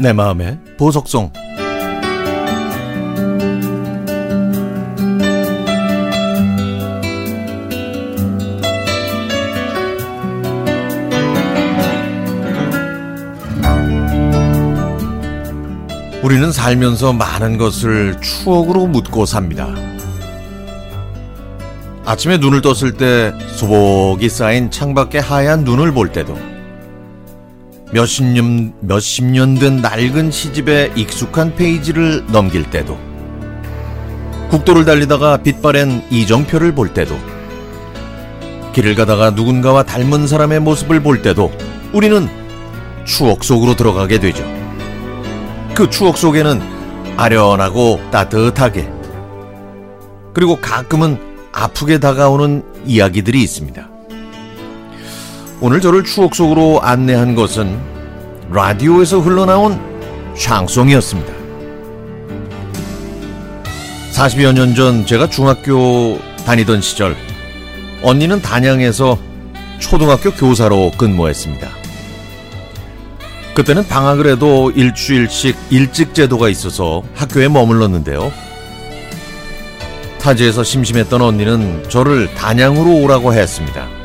내 마음의 보석송 우리는 살면서 많은 것을 추억으로 묻고 삽니다. 아침에 눈을 떴을 때 소복이 쌓인 창밖의 하얀 눈을 볼 때도 몇십 년, 몇십 년 된 낡은 시집의 익숙한 페이지를 넘길 때도 국도를 달리다가 빛바랜 이정표를 볼 때도 길을 가다가 누군가와 닮은 사람의 모습을 볼 때도 우리는 추억 속으로 들어가게 되죠. 그 추억 속에는 아련하고 따뜻하게 그리고 가끔은 아프게 다가오는 이야기들이 있습니다. 오늘 저를 추억 속으로 안내한 것은 라디오에서 흘러나온 샹송이었습니다. 40여 년 전 제가 중학교 다니던 시절 언니는 단양에서 초등학교 교사로 근무했습니다. 그때는 방학을 해도 일주일씩 일찍 제도가 있어서 학교에 머물렀는데요. 타지에서 심심했던 언니는 저를 단양으로 오라고 했습니다.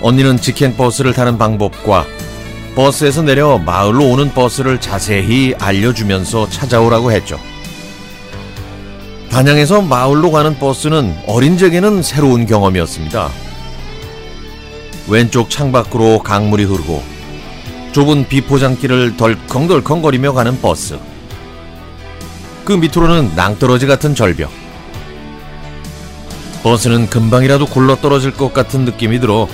언니는 직행버스를 타는 방법과 버스에서 내려 마을로 오는 버스를 자세히 알려주면서 찾아오라고 했죠. 단양에서 마을로 가는 버스는 어린 제게는 새로운 경험이었습니다. 왼쪽 창밖으로 강물이 흐르고 좁은 비포장길을 덜컹덜컹거리며 가는 버스. 그 밑으로는 낭떠러지 같은 절벽. 버스는 금방이라도 굴러 떨어질 것 같은 느낌이 들어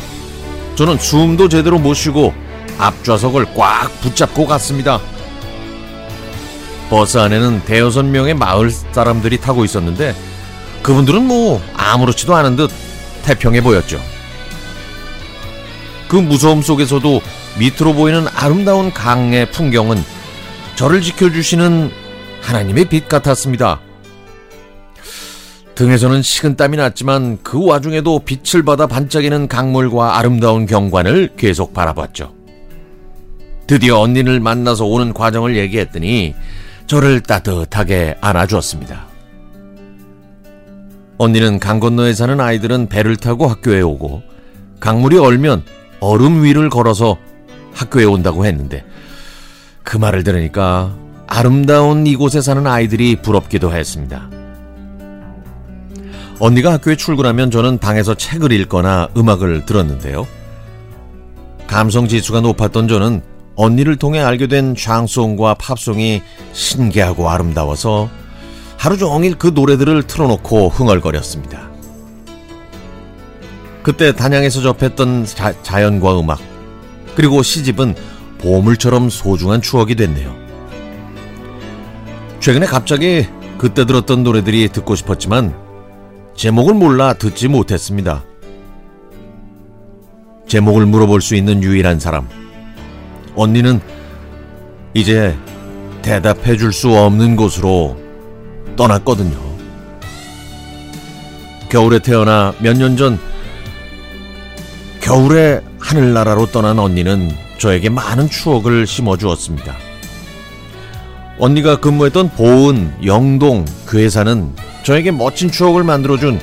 저는 숨도 제대로 못 쉬고 앞좌석을 꽉 붙잡고 갔습니다. 버스 안에는 대여섯 명의 마을 사람들이 타고 있었는데 그분들은 뭐 아무렇지도 않은 듯 태평해 보였죠. 그 무서움 속에서도 밑으로 보이는 아름다운 강의 풍경은 저를 지켜주시는 하나님의 빛 같았습니다. 등에서는 식은땀이 났지만 그 와중에도 빛을 받아 반짝이는 강물과 아름다운 경관을 계속 바라봤죠. 드디어 언니를 만나서 오는 과정을 얘기했더니 저를 따뜻하게 안아주었습니다. 언니는 강 건너에 사는 아이들은 배를 타고 학교에 오고 강물이 얼면 얼음 위를 걸어서 학교에 온다고 했는데 그 말을 들으니까 아름다운 이곳에 사는 아이들이 부럽기도 했습니다. 언니가 학교에 출근하면 저는 방에서 책을 읽거나 음악을 들었는데요. 감성 지수가 높았던 저는 언니를 통해 알게 된 샹송과 팝송이 신기하고 아름다워서 하루 종일 그 노래들을 틀어놓고 흥얼거렸습니다. 그때 단양에서 접했던 자, 자연과 음악, 그리고 시집은 보물처럼 소중한 추억이 됐네요. 최근에 갑자기 그때 들었던 노래들이 듣고 싶었지만 제목을 몰라 듣지 못했습니다. 제목을 물어볼 수 있는 유일한 사람. 언니는 이제 대답해 줄 수 없는 곳으로 떠났거든요. 겨울에 태어나 몇 년 전 겨울에 하늘나라로 떠난 언니는 저에게 많은 추억을 심어주었습니다. 언니가 근무했던 보은, 영동, 괴사는 저에게 멋진 추억을 만들어준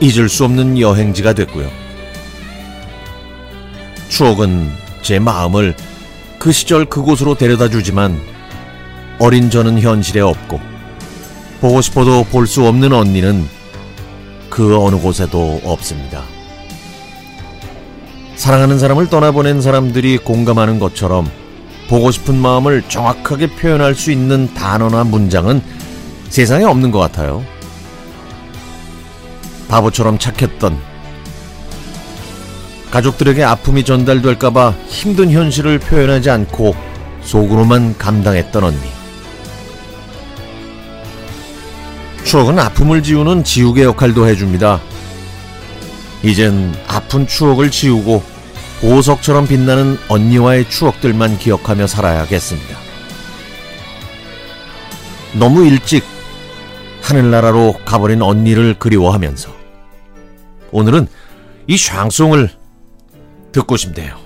잊을 수 없는 여행지가 됐고요. 추억은 제 마음을 그 시절 그곳으로 데려다 주지만 어린 저는 현실에 없고 보고 싶어도 볼 수 없는 언니는 그 어느 곳에도 없습니다. 사랑하는 사람을 떠나보낸 사람들이 공감하는 것처럼 보고 싶은 마음을 정확하게 표현할 수 있는 단어나 문장은 세상에 없는 것 같아요. 바보처럼 착했던 가족들에게 아픔이 전달될까봐 힘든 현실을 표현하지 않고 속으로만 감당했던 언니. 추억은 아픔을 지우는 지우개 역할도 해줍니다. 이젠 아픈 추억을 지우고 보석처럼 빛나는 언니와의 추억들만 기억하며 살아야겠습니다. 너무 일찍 하늘나라로 가버린 언니를 그리워하면서 오늘은 이 샹송을 듣고 싶네요.